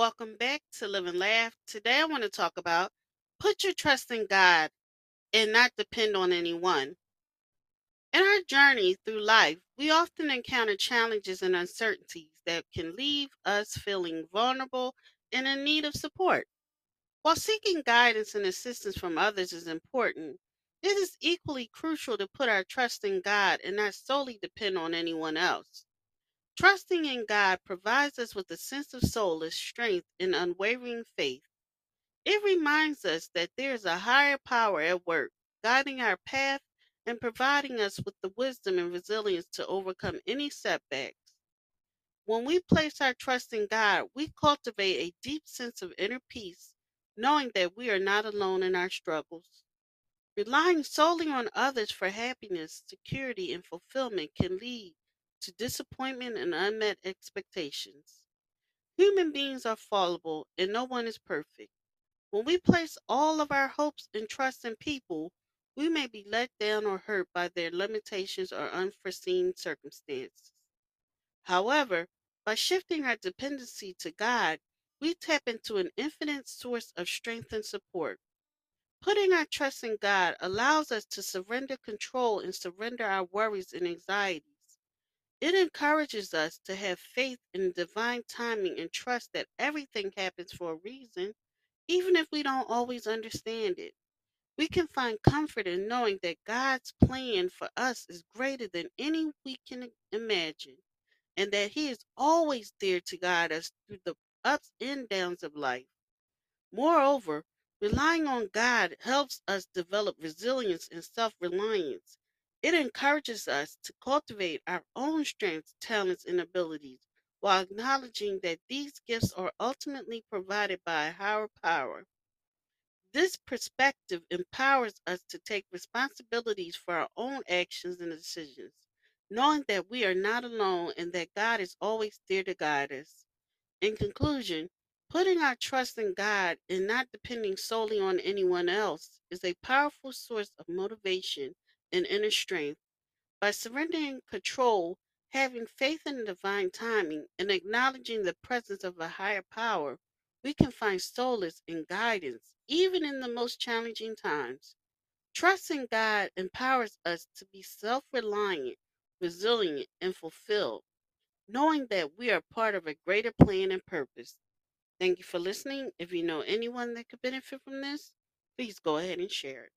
Welcome back to Live and Laugh. Today I want to talk about put your trust in God and not depend on anyone. In our journey through life, we often encounter challenges and uncertainties that can leave us feeling vulnerable and in need of support. While seeking guidance and assistance from others is important, it is equally crucial to put our trust in God and not solely depend on anyone else. Trusting in God provides us with a sense of solace, strength, and unwavering faith. It reminds us that there is a higher power at work, guiding our path and providing us with the wisdom and resilience to overcome any setbacks. When we place our trust in God, we cultivate a deep sense of inner peace, knowing that we are not alone in our struggles. Relying solely on others for happiness, security, and fulfillment can lead to disappointment and unmet expectations. Human beings are fallible and no one is perfect. When we place all of our hopes and trust in people, we may be let down or hurt by their limitations or unforeseen circumstances. However, by shifting our dependency to God, we tap into an infinite source of strength and support. Putting our trust in God allows us to surrender control and surrender our worries and anxieties. It encourages us to have faith in divine timing and trust that everything happens for a reason, even if we don't always understand it. We can find comfort in knowing that God's plan for us is greater than any we can imagine, and that He is always there to guide us through the ups and downs of life. Moreover, relying on God helps us develop resilience and self reliance. It encourages us to cultivate our own strengths, talents, and abilities while acknowledging that these gifts are ultimately provided by a higher power. This perspective empowers us to take responsibilities for our own actions and decisions, knowing that we are not alone and that God is always there to guide us. In conclusion, putting our trust in God and not depending solely on anyone else is a powerful source of motivation and inner strength. By surrendering control, having faith in divine timing, and acknowledging the presence of a higher power, we can find solace and guidance even in the most challenging times. Trusting God empowers us to be self reliant, resilient, and fulfilled, knowing that we are part of a greater plan and purpose. Thank you for listening. If you know anyone that could benefit from this, please go ahead and share it.